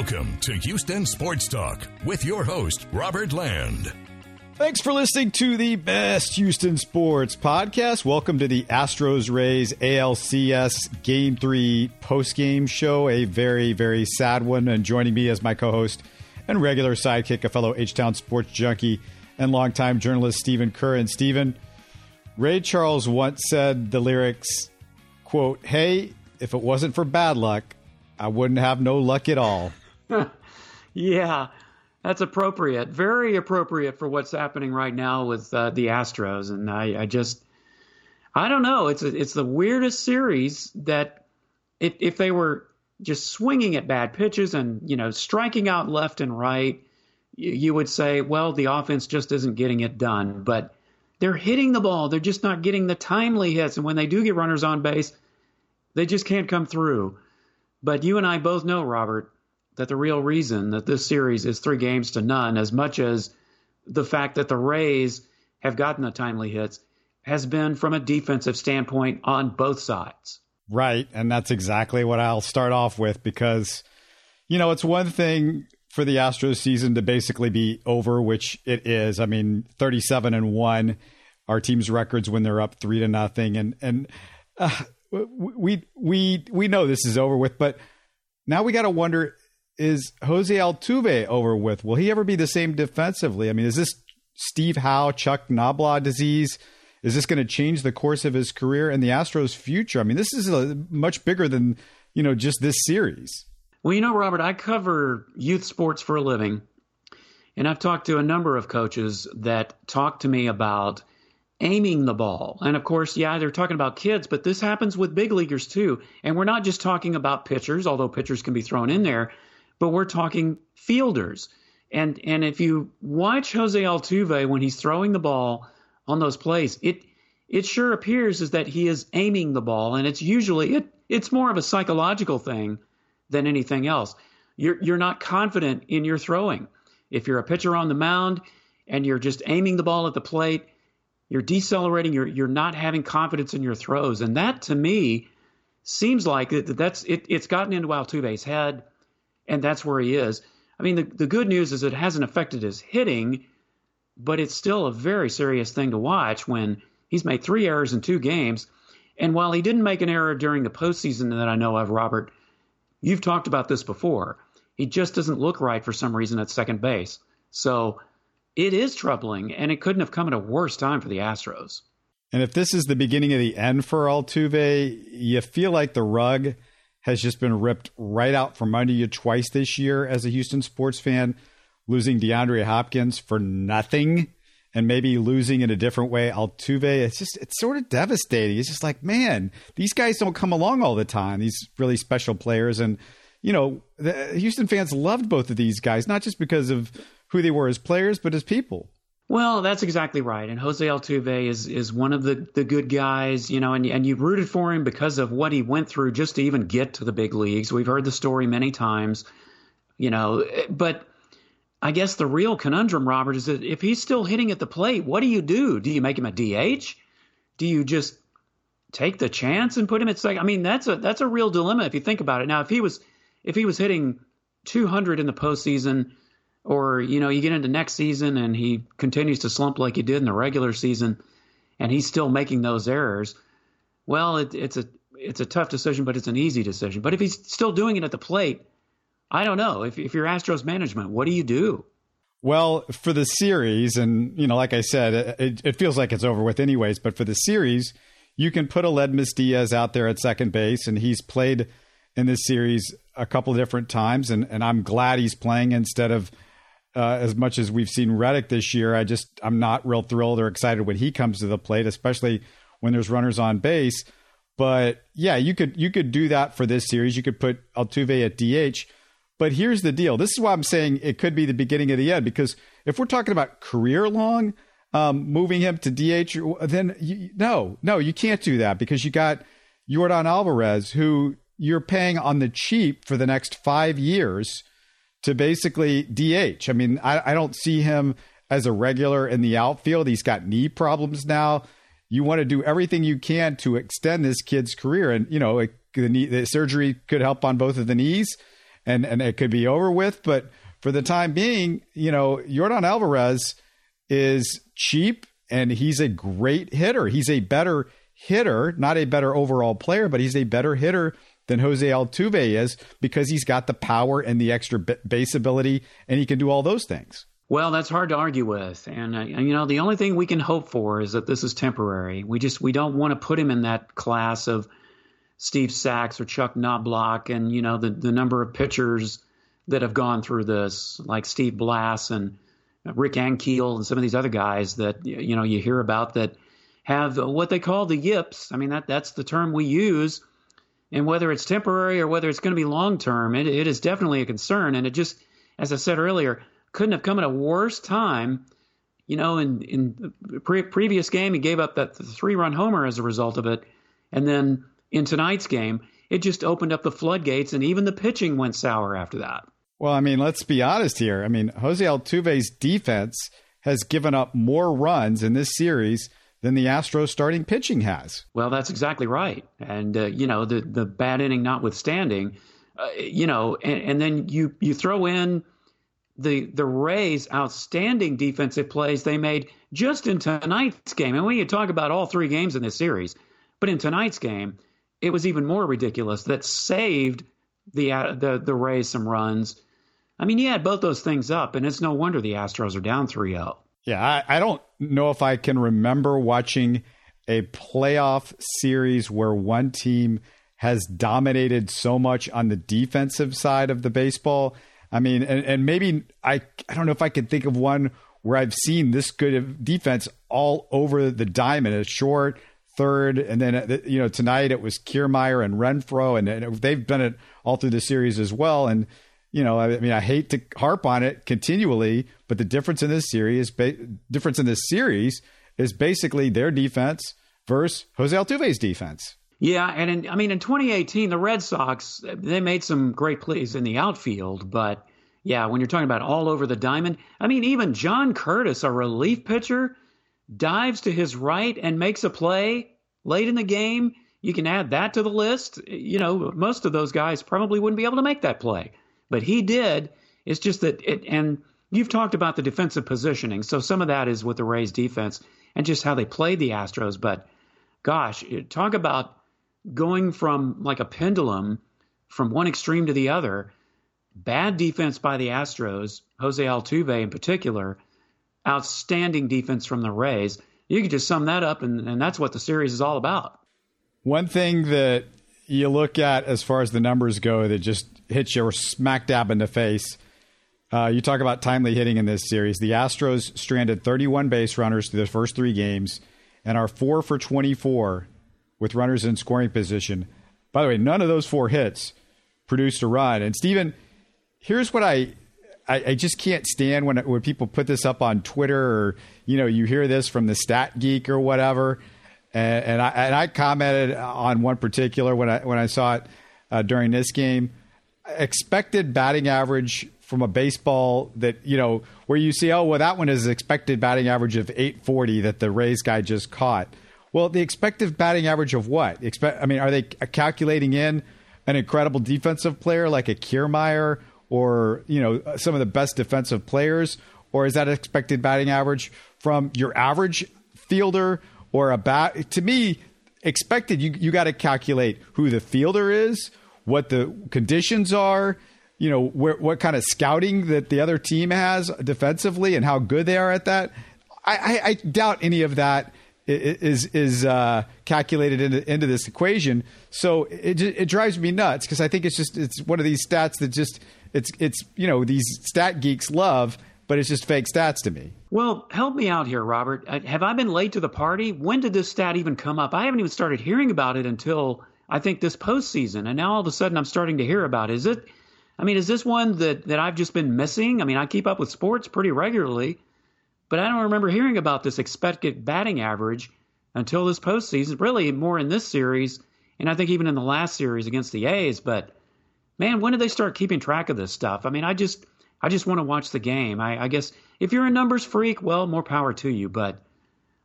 Welcome to Houston Sports Talk with your host, Robert Land. Thanks for listening to the best Houston sports podcast. Welcome to the Astros Rays ALCS Game 3 post game show, a very, very sad one. And joining me as my co host and regular sidekick, a fellow H Town sports junkie and longtime journalist, Stephen Kerr. And Stephen, Ray Charles once said the lyrics, quote, Hey, if it wasn't for bad luck, I wouldn't have no luck at all. Yeah, that's appropriate. Very appropriate for what's happening right now with uh, the Astros. And I, I, just, I don't know. It's a, it's the weirdest series that if, if they were just swinging at bad pitches and you know striking out left and right, you, you would say, well, the offense just isn't getting it done. But they're hitting the ball. They're just not getting the timely hits. And when they do get runners on base, they just can't come through. But you and I both know, Robert, that the real reason that this series is three games to none, as much as the fact that the Rays have gotten the timely hits, has been from a defensive standpoint on both sides. Right. And that's exactly what I'll start off with because, you know, it's one thing for the Astros season to basically be over, which it is. I mean, 37 and 1, our team's records when they're up 3 to nothing and and uh, we we we know this is over with, but now we got to wonder: Is Jose Altuve over with? Will he ever be the same defensively? I mean, is this Steve Howe, Chuck Knoblauch disease? Is this going to change the course of his career and the Astros' future? I mean, this is a, much bigger than you know just this series. Well, you know, Robert, I cover youth sports for a living, and I've talked to a number of coaches that talk to me about aiming the ball. And of course, yeah, they're talking about kids, but this happens with big leaguers too. And we're not just talking about pitchers, although pitchers can be thrown in there, but we're talking fielders. And and if you watch Jose Altuve when he's throwing the ball on those plays, it it sure appears is that he is aiming the ball, and it's usually it it's more of a psychological thing than anything else. You're you're not confident in your throwing. If you're a pitcher on the mound and you're just aiming the ball at the plate, you're decelerating. You're you're not having confidence in your throws, and that to me seems like that that's it, it's gotten into Altuve's head, and that's where he is. I mean, the the good news is it hasn't affected his hitting, but it's still a very serious thing to watch when he's made three errors in two games. And while he didn't make an error during the postseason that I know of, Robert, you've talked about this before. He just doesn't look right for some reason at second base. So it is troubling, and it couldn't have come at a worse time for the Astros. And if this is the beginning of the end for Altuve, you feel like the rug has just been ripped right out from under you twice this year as a Houston sports fan, losing DeAndre Hopkins for nothing and maybe losing in a different way Altuve. It's just it's sort of devastating. It's just like, man, these guys don't come along all the time. These really special players and you know, the Houston fans loved both of these guys, not just because of who they were as players, but as people. Well, that's exactly right. And Jose Altuve is is one of the, the good guys, you know, and and you rooted for him because of what he went through just to even get to the big leagues. We've heard the story many times, you know, but I guess the real conundrum, Robert, is that if he's still hitting at the plate, what do you do? Do you make him a DH? Do you just take the chance and put him at second? I mean, that's a that's a real dilemma if you think about it. Now, if he was if he was hitting 200 in the postseason or, you know, you get into next season and he continues to slump like he did in the regular season and he's still making those errors. Well, it, it's a it's a tough decision, but it's an easy decision. But if he's still doing it at the plate, I don't know. If, if you're Astros management, what do you do? Well, for the series, and you know, like I said, it, it feels like it's over with anyways. But for the series, you can put Aledmys Diaz out there at second base, and he's played in this series a couple different times, and, and I'm glad he's playing instead of uh, as much as we've seen Reddick this year. I just I'm not real thrilled or excited when he comes to the plate, especially when there's runners on base. But yeah, you could you could do that for this series. You could put Altuve at DH. But here's the deal. This is why I'm saying it could be the beginning of the end because if we're talking about career long, um, moving him to DH, then you, no, no, you can't do that because you got Yordan Alvarez, who you're paying on the cheap for the next five years to basically DH. I mean, I, I don't see him as a regular in the outfield. He's got knee problems now. You want to do everything you can to extend this kid's career, and you know it, the, knee, the surgery could help on both of the knees, and and it could be over with. But for the time being, you know, Yordan Alvarez is cheap and he's a great hitter. He's a better hitter, not a better overall player, but he's a better hitter than Jose Altuve is because he's got the power and the extra base ability and he can do all those things. Well, that's hard to argue with, and uh, you know the only thing we can hope for is that this is temporary. We just we don't want to put him in that class of Steve Sax or Chuck Knoblauch, and you know the the number of pitchers that have gone through this, like Steve Blass and Rick Ankiel and some of these other guys that you know you hear about that have what they call the yips. I mean that that's the term we use, and whether it's temporary or whether it's going to be long term, it, it is definitely a concern. And it just, as I said earlier, couldn't have come at a worse time. You know, in in the pre- previous game, he gave up that three run homer as a result of it, and then in tonight's game, it just opened up the floodgates, and even the pitching went sour after that. Well, I mean, let's be honest here. I mean, Jose Altuve's defense has given up more runs in this series than the Astros starting pitching has. Well, that's exactly right. And uh, you know, the the bad inning notwithstanding, uh, you know, and, and, then you you throw in the the Rays' outstanding defensive plays they made just in tonight's game. And we can talk about all three games in this series, but in tonight's game, it was even more ridiculous that saved the uh, the the Rays some runs. I mean, you add both those things up, and it's no wonder the Astros are down 3 0. Yeah, I, I don't know if I can remember watching a playoff series where one team has dominated so much on the defensive side of the baseball I mean, and, and maybe I I don't know if I can think of one where I've seen this good of defense all over the diamond. A short, third, and then uh, you know tonight it was Kiermaier and Renfroe, and, and they've done it all through the series as well. And you know, I mean, I hate to harp on it continually, but the difference in this series, ba- difference in this series, is basically their defense versus Jose Altuve's defense. Yeah, and in, I mean in 2018, the Red Sox they made some great plays in the outfield, but yeah, when you're talking about all over the diamond, I mean even John Curtiss, a relief pitcher, dives to his right and makes a play late in the game. You can add that to the list. You know, most of those guys probably wouldn't be able to make that play, but he did. It's just that it, and you've talked about the defensive positioning, so some of that is with the Rays defense and just how they played the Astros. But gosh, talk about going from like a pendulum from one extreme to the other. Bad defense by the Astros, Jose Altuve in particular, outstanding defense from the Rays. You could just sum that up, and, and that's what the series is all about. One thing that you look at as far as the numbers go that just hits you smack dab in the face. Uh, you talk about timely hitting in this series. The Astros stranded 31 base runners through the first three games and are four for 24 with runners in scoring position. By the way, none of those four hits produced a run. And Stephen, here's what I I, I, just can't stand when when people put this up on Twitter or you know you hear this from the Stat Geek or whatever. And, and I and I commented on one particular when I when I saw it uh, during this game. Expected batting average from a baseball that you know where you see oh well that one is expected batting average of 840 that the Rays guy just caught. Well, the expected batting average of what? Expect, I mean, are they calculating in an incredible defensive player like a Kiermaier or you know some of the best defensive players, or is that expected batting average from your average fielder or a bat? To me, expected you you got to calculate who the fielder is, what the conditions are, you know where, what kind of scouting that the other team has defensively, and how good they are at that. I, I, I doubt any of that is is uh, calculated into, into this equation. So it it drives me nuts because I think it's just it's one of these stats that just it's it's you know these stat geeks love, but it's just fake stats to me. Well, help me out here, Robert. Uh, have I been late to the party? When did this stat even come up? I haven't even started hearing about it until I think this postseason, and now all of a sudden I'm starting to hear about it. Is it? I mean, is this one that that I've just been missing? I mean, I keep up with sports pretty regularly but I don't remember hearing about this expected batting average until this postseason. Really, more in this series, and I think even in the last series against the A's. But man, when did they start keeping track of this stuff? I mean, I just I just want to watch the game. I, I guess if you're a numbers freak, well, more power to you. But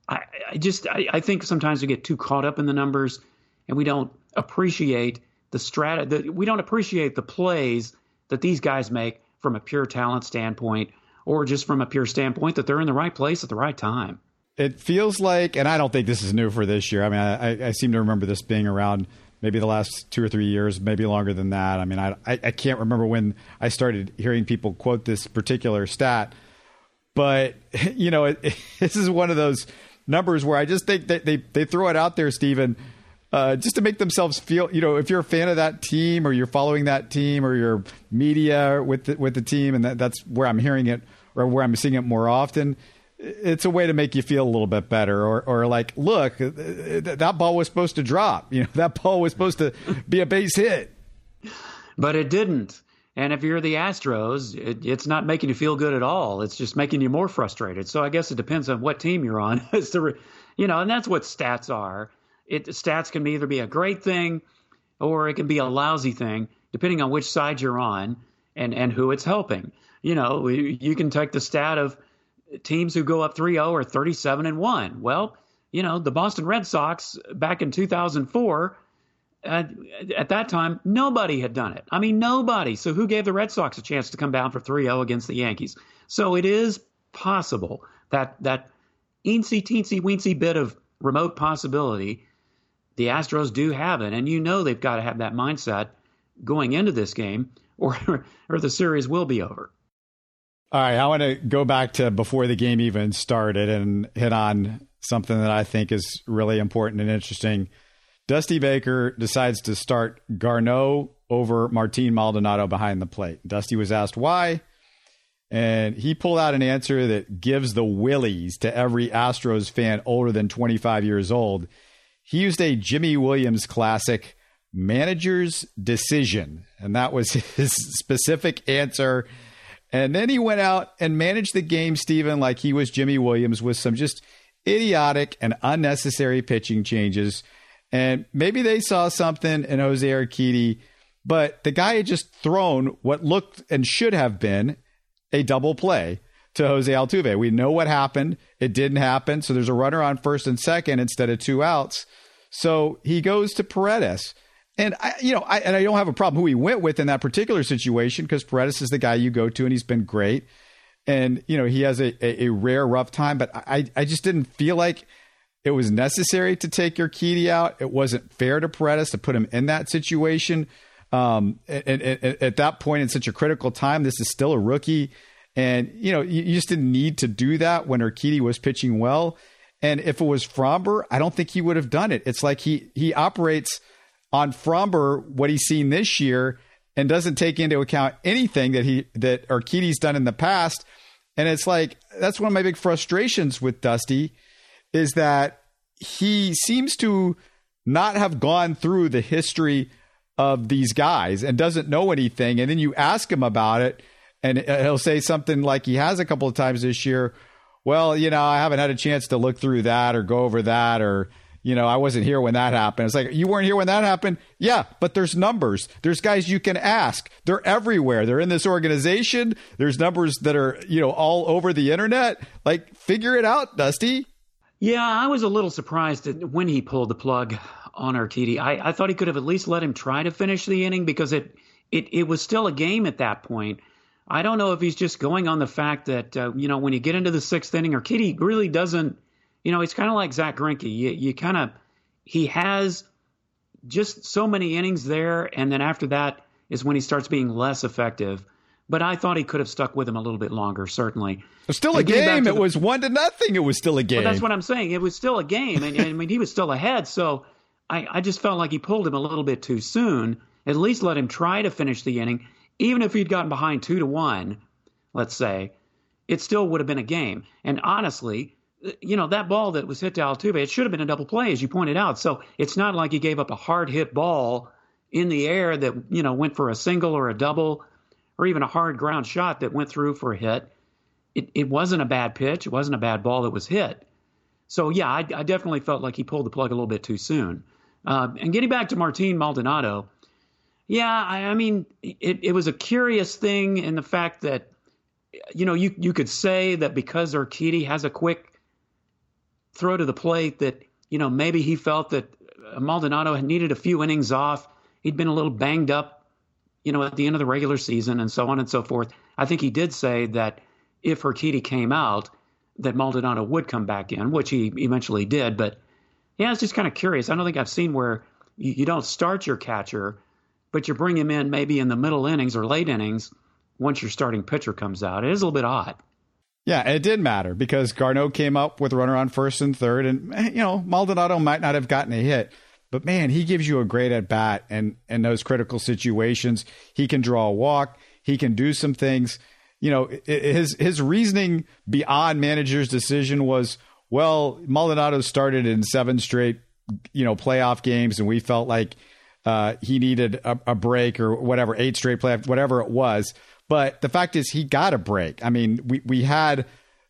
I, I just I, I, think sometimes we get too caught up in the numbers, and we don't appreciate the strat. The, we don't appreciate the plays that these guys make from a pure talent standpoint or just from a pure standpoint that they're in the right place at the right time. It feels like, and I don't think this is new for this year. I mean, I, I seem to remember this being around maybe the last two or three years, maybe longer than that. I mean, I, I can't remember when I started hearing people quote this particular stat, but you know, it, it, this is one of those numbers where I just think that they, they throw it out there, Stephen, uh, just to make themselves feel, you know, if you're a fan of that team or you're following that team or you're media with the, with the team, and that, that's where I'm hearing it or where I'm seeing it more often. It's a way to make you feel a little bit better, or, or like, look, that ball was supposed to drop. You know, that ball was supposed to be a base hit, but it didn't. And if you're the Astros, it, it's not making you feel good at all. It's just making you more frustrated. So I guess it depends on what team you're on. as to, you know, and that's what stats are. It stats can either be a great thing or it can be a lousy thing, depending on which side you're on and and who it's helping. You know, you can take the stat of teams who go up 3-0 are 37 and 1. Well, you know, the Boston Red Sox back in 2004 at, uh, at that time, nobody had done it. I mean, nobody. So who gave the Red Sox a chance to come down for 3-0 against the Yankees? So it is possible that that eensy teensy weensy bit of remote possibility the Astros do have it, and you know they've got to have that mindset going into this game, or or the series will be over. All right, I want to go back to before the game even started and hit on something that I think is really important and interesting. Dusty Baker decides to start Garneau over Martin Maldonado behind the plate. Dusty was asked why, and he pulled out an answer that gives the willies to every Astros fan older than 25 years old. He used a Jimy Williams classic, manager's decision. And that was his specific answer. And then he went out and managed the game, Stephen, like he was Jimy Williams with some just idiotic and unnecessary pitching changes. And maybe they saw something in Jose Urquidy, but the guy had just thrown what looked and should have been a double play to Jose Altuve. We know what happened. It didn't happen. So there's a runner on first and second instead of two outs. So he goes to Paredes. And I, you know, I, and I don't have a problem who he went with in that particular situation because Paredes is the guy you go to, and he's been great. And you know, he has a, a, a, rare rough time, but I, I just didn't feel like it was necessary to take your Urquidy out. It wasn't fair to Paredes to put him in that situation. Um, and, and, and at that point, in such a critical time, this is still a rookie. And, you know, you, you just didn't need to do that when Urquidy was pitching well. And if it was Framber, I don't think he would have done it. It's like he he operates on Framber what he's seen this year and doesn't take into account anything that he that Urquidy's done in the past. And it's like that's one of my big frustrations with Dusty is that he seems to not have gone through the history of these guys and doesn't know anything. And then you ask him about it and he'll say something like he has a couple of times this year. Well, you know, I haven't had a chance to look through that or go over that or you know, I wasn't here when that happened. It's like, you weren't here when that happened? Yeah, but there's numbers. There's guys you can ask. They're everywhere. They're in this organization. There's numbers that are, you know, all over the internet. Like, figure it out, Dusty. Yeah, I was a little surprised when he pulled the plug on Urquidy. I, I thought he could have at least let him try to finish the inning because it, it, it was still a game at that point. I don't know if he's just going on the fact that uh, you know when you get into the sixth inning, Urquidy really doesn't. You know, he's kind of like Zack Greinke. You, you kind of he has just so many innings there, and then after that is when he starts being less effective. But I thought he could have stuck with him a little bit longer. Certainly, it still a game. It the, was one to nothing. It was still a game. Well, that's what I'm saying. It was still a game, and, and I mean he was still ahead. So I, I just felt like he pulled him a little bit too soon. At least let him try to finish the inning even if he'd gotten behind two to one, let's say, it still would have been a game. And honestly, you know, that ball that was hit to Altuve, it should have been a double play, as you pointed out. So it's not like he gave up a hard hit ball in the air that, you know, went for a single or a double or even a hard ground shot that went through for a hit. It, it wasn't a bad pitch. It wasn't a bad ball that was hit. So, yeah, I, I definitely felt like he pulled the plug a little bit too soon. Uh, and getting back to Martin Maldonado, yeah, I, I mean, it, it was a curious thing in the fact that, you know, you, you could say that because Urquidy has a quick throw to the plate that, you know, maybe he felt that Maldonado had needed a few innings off. He'd been a little banged up, you know, at the end of the regular season and so on and so forth. I think he did say that if Urquidy came out, that Maldonado would come back in, which he eventually did. But yeah, it's just kind of curious. I don't think I've seen where you, you don't start your catcher, but you bring him in maybe in the middle innings or late innings once your starting pitcher comes out. It is a little bit odd. Yeah, it did matter because Garneau came up with a runner on first and third, and you know Maldonado might not have gotten a hit, but man, he gives you a great at bat, and in those critical situations, he can draw a walk, he can do some things. You know, his his reasoning beyond manager's decision was, well, Maldonado started in seven straight, you know, playoff games, and we felt like uh, he needed a, a break or whatever, eight straight playoff, whatever it was. But the fact is, he got a break. I mean, we we had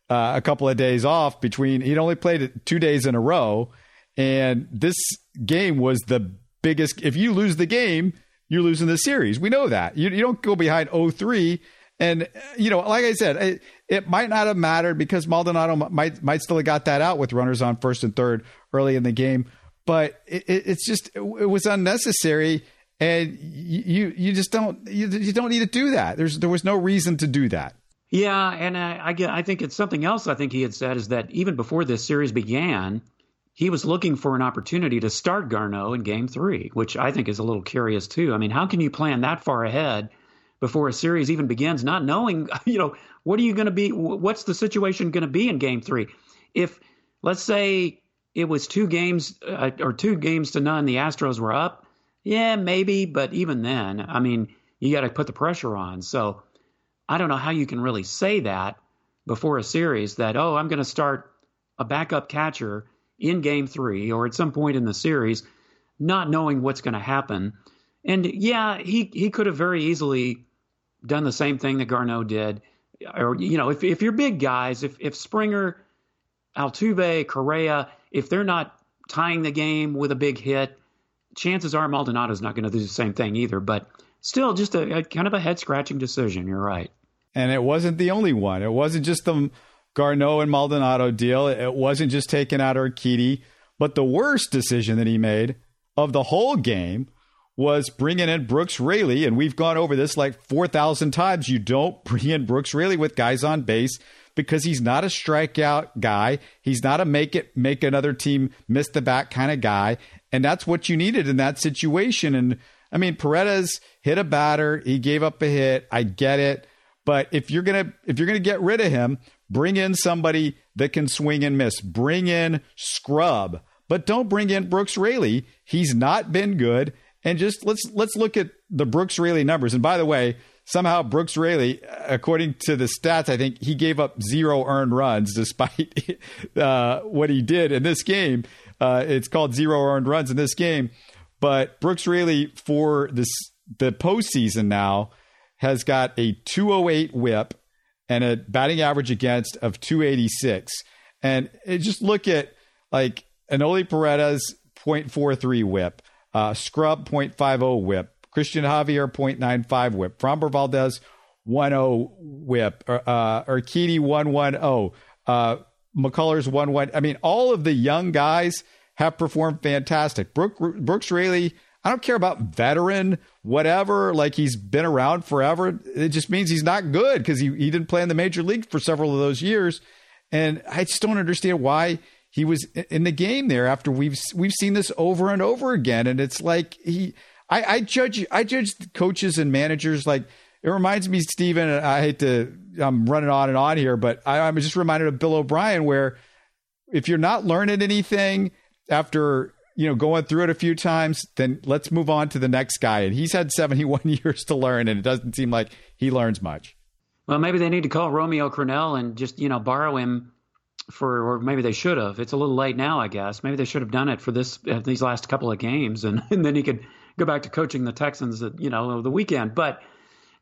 uh, a couple of days off between. He'd only played two days in a row, and this game was the biggest. If you lose the game, you're losing the series. We know that. You, you don't go behind 0-3. And you know, like I said, it, it, might not have mattered because Maldonado might might still have got that out with runners on first and third early in the game. But it, it's just it was unnecessary and you you just don't you, you don't need to do that. There's there was no reason to do that. Yeah, and I, I get I think it's something else. I think he had said is that even before this series began, he was looking for an opportunity to start Garneau in Game Three, which I think is a little curious too. I mean, how can you plan that far ahead before a series even begins, not knowing you know what are you going to be? What's the situation going to be in Game Three? If let's say it was two games uh, or two games to none, the Astros were up yeah, maybe, but even then, I mean, you got to put the pressure on. So I don't know how you can really say that before a series that, oh, I'm going to start a backup catcher in game three or at some point in the series, not knowing what's going to happen. And yeah, he, he could have very easily done the same thing that Garneau did. Or, you know, if, if you're big guys, if, if Springer, Altuve, Correa, if they're not tying the game with a big hit, chances are Maldonado's not going to do the same thing either. But still, just a, a kind of a head scratching decision. You're right. And it wasn't the only one. It wasn't just the Garneau and Maldonado deal. It wasn't just taking out Urquidy. But the worst decision that he made of the whole game was bringing in Brooks Raley. And we've gone over this like 4,000 times. You don't bring in Brooks Raley with guys on base because he's not a strikeout guy. He's not a make it make another team miss the bat kind of guy. And that's what you needed in that situation. And I mean, Paredes hit a batter. He gave up a hit. I get it. But if you're gonna if you're gonna get rid of him, bring in somebody that can swing and miss. Bring in Scrubb, but don't bring in Brooks Raley. He's not been good. And just let's let's look at the Brooks Raley numbers. And by the way, somehow Brooks Raley, according to the stats, I think he gave up zero earned runs despite uh, what he did in this game. Uh, it's called zero earned runs in this game. But Brooks Raley for this the postseason now has got a 208 whip and a batting average against of 286. And just look at like Enoli Paredes 0.43 whip, uh, Scrubb 0.50 whip, Christian Javier 0.95 whip, Framber Valdez 10 whip, uh, Urquidy 110, uh, McCullers one one. I mean, all of the young guys have performed fantastic. Brooke, Brooks Raley, I don't care about veteran, whatever, like he's been around forever. It just means he's not good because he, he didn't play in the major league for several of those years. And I just don't understand why he was in the game there after we've we've seen this over and over again. And it's like he I, I judge I judge coaches and managers like it reminds me, Stephen. I hate to, I'm running on and on here, but I, I'm just reminded of Bill O'Brien, where if you're not learning anything after you know going through it a few times, then let's move on to the next guy. And he's had 71 years to learn, and it doesn't seem like he learns much. Well, maybe they need to call Romeo Crennel and just you know borrow him for, or maybe they should have. It's a little late now, I guess. Maybe they should have done it for this uh, these last couple of games, and, and then he could go back to coaching the Texans, at, you know, the weekend. But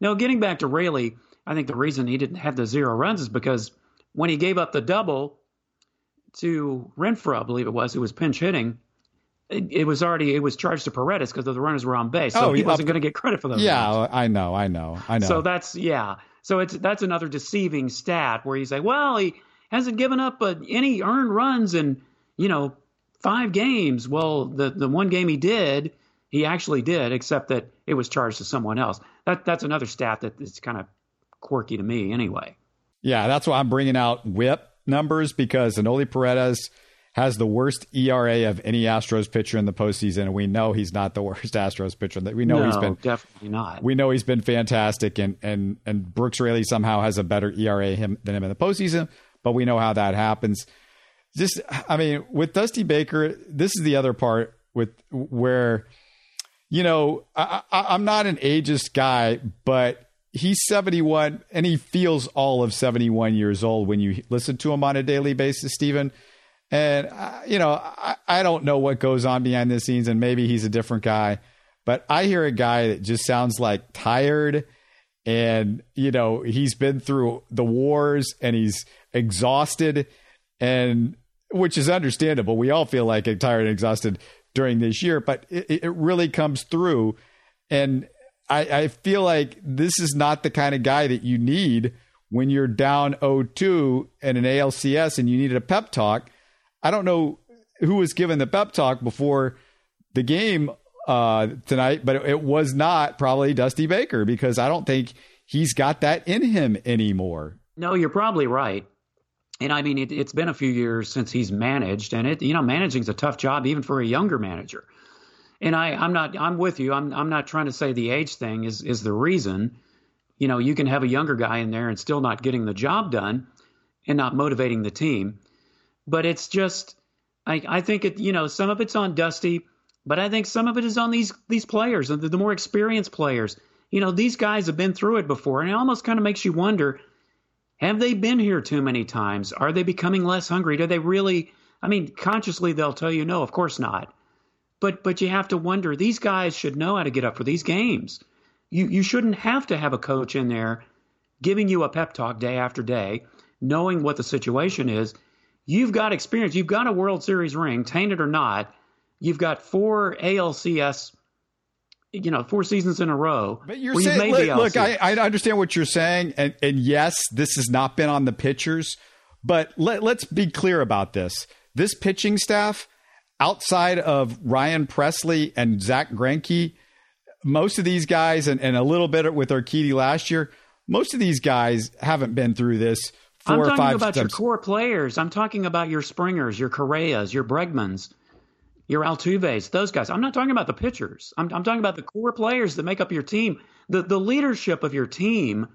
now, getting back to Raley, I think the reason he didn't have the zero runs is because when he gave up the double to Renfroe, I believe it was, who was pinch hitting, it, it was already it was charged to Paredes because the runners were on base, so oh, he wasn't going to get credit for those. Yeah, runs. I know, I know, I know. So that's yeah. So it's that's another deceiving stat where you say, well, he hasn't given up uh, any earned runs in you know five games. Well, the the one game he did, He actually did, except that it was charged to someone else. That that's another stat that is kind of quirky to me, anyway. Yeah, that's why I'm bringing out WHIP numbers because Enoli Paredes has the worst ERA of any Astros pitcher in the postseason, and we know he's not the worst Astros pitcher. That We know no, he's been definitely not. We know he's been fantastic, and and and Brooks Raley somehow has a better ERA him, than him in the postseason, but we know how that happens. Just, I mean, with Dusty Baker, this is the other part with where, you know, I, I'm not an ageist guy, but he's 71 and he feels all of 71 years old when you listen to him on a daily basis, Stephen. And, uh, you know, I, I don't know what goes on behind the scenes, and maybe he's a different guy, but I hear a guy that just sounds like tired. And, you know, he's been through the wars and he's exhausted, and which is understandable. We all feel like tired and exhausted during this year, but it, it really comes through. And I, I feel like this is not the kind of guy that you need when you're down 0-2 in an ALCS and you needed a pep talk. I don't know who was given the pep talk before the game uh, tonight, but it was not probably Dusty Baker because I don't think he's got that in him anymore. No, you're probably right. And I mean, it, has been a few years since he's managed, and it, you know, managing is a tough job even for a younger manager. And I, I'm not, I'm with you. I'm, I'm not trying to say the age thing is is the reason. You know, you can have a younger guy in there and still not getting the job done, and not motivating the team. But it's just, I, I think it, you know, some of it's on Dusty, but I think some of it is on these these players, the, the more experienced players. You know, these guys have been through it before, and it almost kind of makes you wonder have they been here too many times? Are they becoming less hungry? Do they really? I mean, consciously they'll tell you no, of course not. But but you have to wonder. These guys should know how to get up for these games. You you shouldn't have to have a coach in there giving you a pep talk day after day, knowing what the situation is. You've got experience. You've got a World Series ring, tainted or not. You've got four ALCS you know, four seasons in a row. But you're saying, look, look I, I, understand what you're saying, and, and yes, this has not been on the pitchers, but let, let's be clear about this. This pitching staff, outside of Ryan Pressly and Zack Greinke, most of these guys, and, and a little bit with Urquidy last year, most of these guys haven't been through this. Four I'm talking about steps. your core players. I'm talking about your Springers, your Correas, your Bregmans your Altuves, those guys. I'm not talking about the pitchers. I'm, I'm talking about the core players that make up your team. The, the leadership of your team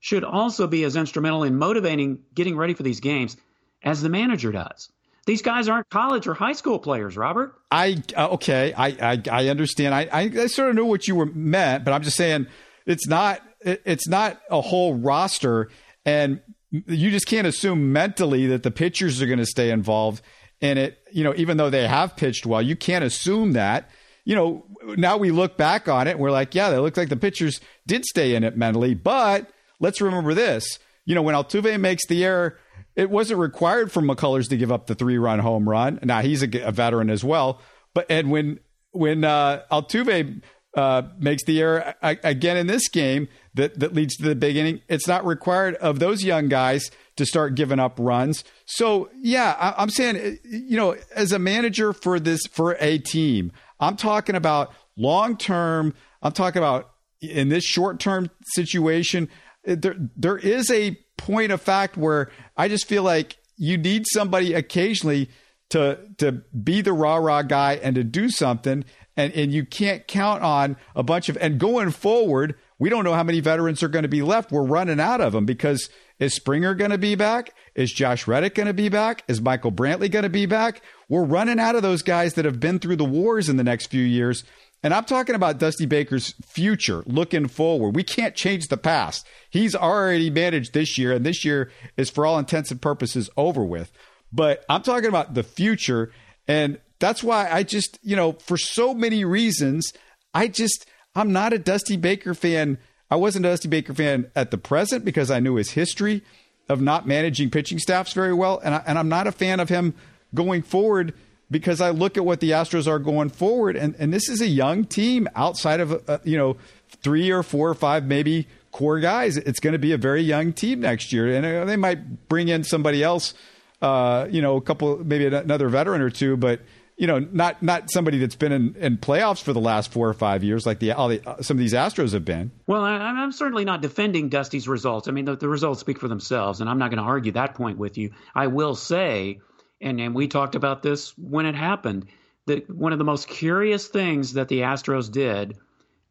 should also be as instrumental in motivating getting ready for these games as the manager does. These guys aren't college or high school players, Robert. I uh, okay, I, I, I understand. I, I, I sort of knew what you were meant, but I'm just saying it's not it, it's not a whole roster, and you just can't assume mentally that the pitchers are going to stay involved and it, you know, even though they have pitched well, you can't assume that. You know, now we look back on it and we're like, yeah, it looks like the pitchers did stay in it mentally. But let's remember this. You know, when Altuve makes the error, it wasn't required for McCullers to give up the three run home run. Now he's a, a veteran as well. But and when when uh, Altuve uh, makes the error again in this game that that leads to the big inning, it's not required of those young guys to start giving up runs. So yeah, I, am saying eh, you know as a manager for this for a team, I'm talking about long term. I'm talking about in this short term situation. Eh, there there is a point of fact where I just feel like you need somebody occasionally to to be the rah rah guy and to do something. And, and you can't count on a bunch of and going forward we don't know how many veterans are going to be left. We're running out of them because is Springer going to be back? Is Josh Reddick going to be back? Is Michael Brantley going to be back? We're running out of those guys that have been through the wars in the next few years. And I'm talking about Dusty Baker's future, looking forward. We can't change the past. He's already managed this year, and this year is, for all intents and purposes, over with. But I'm talking about the future. And that's why I just, you know, for so many reasons, I just, I'm not a Dusty Baker fan. I wasn't a Dusty Baker fan at the present because I knew his history of not managing pitching staffs very well, and I, and I'm not a fan of him going forward because I look at what the Astros are going forward, and, and this is a young team outside of uh, you know three or four or five maybe core guys. It's going to be a very young team next year, and uh, they might bring in somebody else, uh, you know, a couple maybe another veteran or two, but you know, not not somebody that's been in, in playoffs for the last four or five years, like the, all the uh, some of these Astros have been. Well, I, am certainly not defending Dusty's results. I mean, the, the results speak for themselves, and I'm not going to argue that point with you. I will say, and and we talked about this when it happened, that one of the most curious things that the Astros did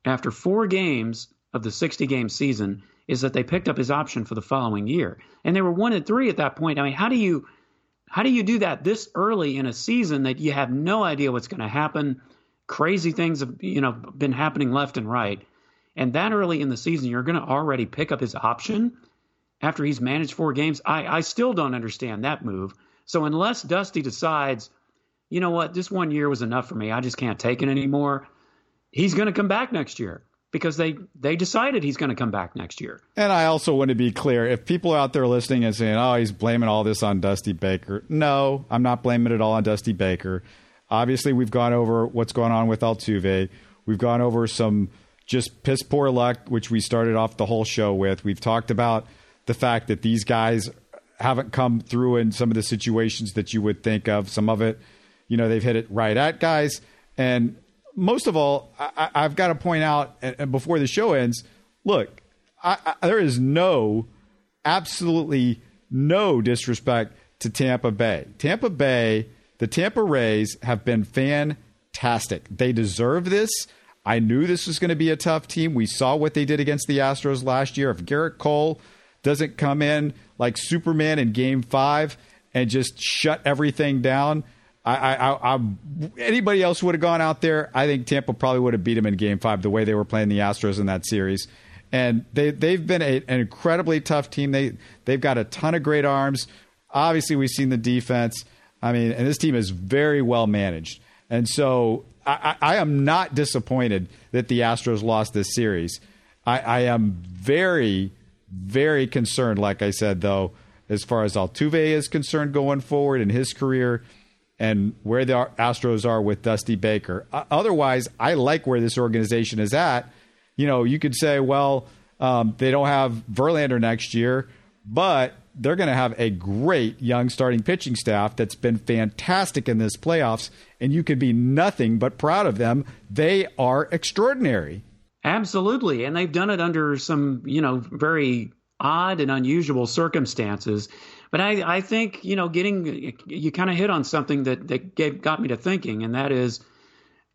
after four games of the 60 game season is that they picked up his option for the following year, and they were one and three at that point. I mean, how do you how do you do that this early in a season that you have no idea what's going to happen? Crazy things have you know been happening left and right, and that early in the season, you're going to already pick up his option after he's managed four games. I, I still don't understand that move. So unless Dusty decides, you know what, this one year was enough for me, I just can't take it anymore. He's going to come back next year because they they decided he's going to come back next year. And I also want to be clear: if people out there listening and saying, "Oh, he's blaming all this on Dusty Baker," no, I'm not blaming it all on Dusty Baker. Obviously, we've gone over what's going on with Altuve. We've gone over some just piss poor luck, which we started off the whole show with. We've talked about the fact that these guys haven't come through in some of the situations that you would think of. Some of it, you know, they've hit it right at guys. And most of all, I, have got to point out, and before the show ends, look, I, I, there is no, absolutely no disrespect to Tampa Bay. Tampa Bay, the Tampa Rays have been fantastic. They deserve this. I knew this was going to be a tough team. We saw what they did against the Astros last year. If Gerrit Cole doesn't come in like Superman in game five and just shut everything down, I, I, I, anybody else would have gone out there. I think Tampa probably would have beat them in Game Five the way they were playing the Astros in that series. And they they've been a, an incredibly tough team. They they've got a ton of great arms. Obviously, we've seen the defense. I mean, and this team is very well managed. And so I, I am not disappointed that the Astros lost this series. I, I am very very concerned. Like I said, though, as far as Altuve is concerned going forward in his career and where the Astros are with Dusty Baker. Otherwise, I like where this organization is at. You know, you could say, well, um, they don't have Verlander next year, but they're going to have a great young starting pitching staff that's been fantastic in this playoffs, and you could be nothing but proud of them. They are extraordinary. Absolutely, and they've done it under some, you know, very odd and unusual circumstances. But I, I think you know, getting you kind of hit on something that that gave, got me to thinking, and that is,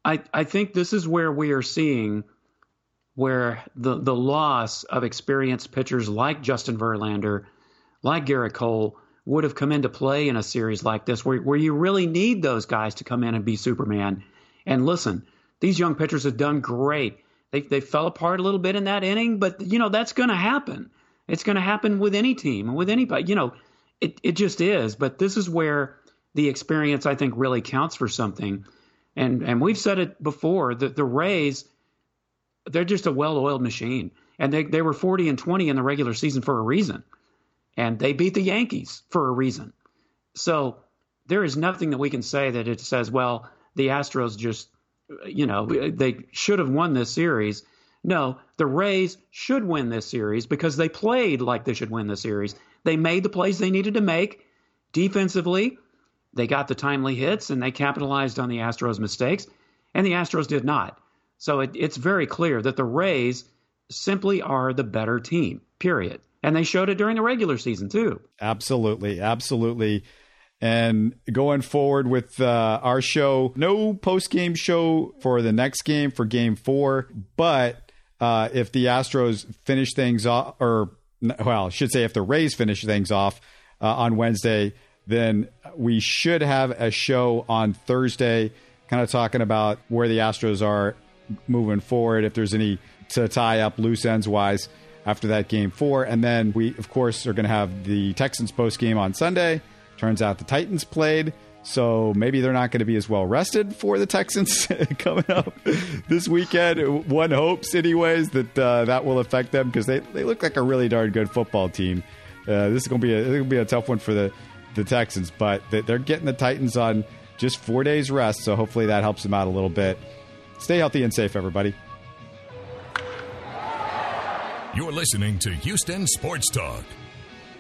I I think this is where we are seeing where the the loss of experienced pitchers like Justin Verlander, like Gerrit Cole, would have come into play in a series like this, where where you really need those guys to come in and be Superman. And listen, these young pitchers have done great. They they fell apart a little bit in that inning, but you know that's going to happen. It's going to happen with any team, and with anybody. You know, it, it just is. But this is where the experience, I think, really counts for something. And and we've said it before that the Rays, they're just a well-oiled machine, and they they were 40 and 20 in the regular season for a reason, and they beat the Yankees for a reason. So there is nothing that we can say that it says, well, the Astros just, you know, they should have won this series. No, the Rays should win this series because they played like they should win the series. They made the plays they needed to make defensively. They got the timely hits and they capitalized on the Astros' mistakes, and the Astros did not. So it, it's very clear that the Rays simply are the better team, period. And they showed it during the regular season, too. Absolutely. Absolutely. And going forward with uh, our show, no post game show for the next game for game four. But uh, if the Astros finish things off, or well, I should say if the Rays finish things off uh, on Wednesday, then we should have a show on Thursday, kind of talking about where the Astros are moving forward, if there's any to tie up loose ends wise after that game four. And then we, of course, are going to have the Texans post game on Sunday. Turns out the Titans played. So maybe they're not going to be as well rested for the Texans coming up this weekend. One hopes, anyways, that uh, that will affect them because they, they look like a really darn good football team. Uh, this is going to be a, going to be a tough one for the, the Texans, but they're getting the Titans on just four days rest, so hopefully that helps them out a little bit. Stay healthy and safe, everybody. You're listening to Houston Sports Talk.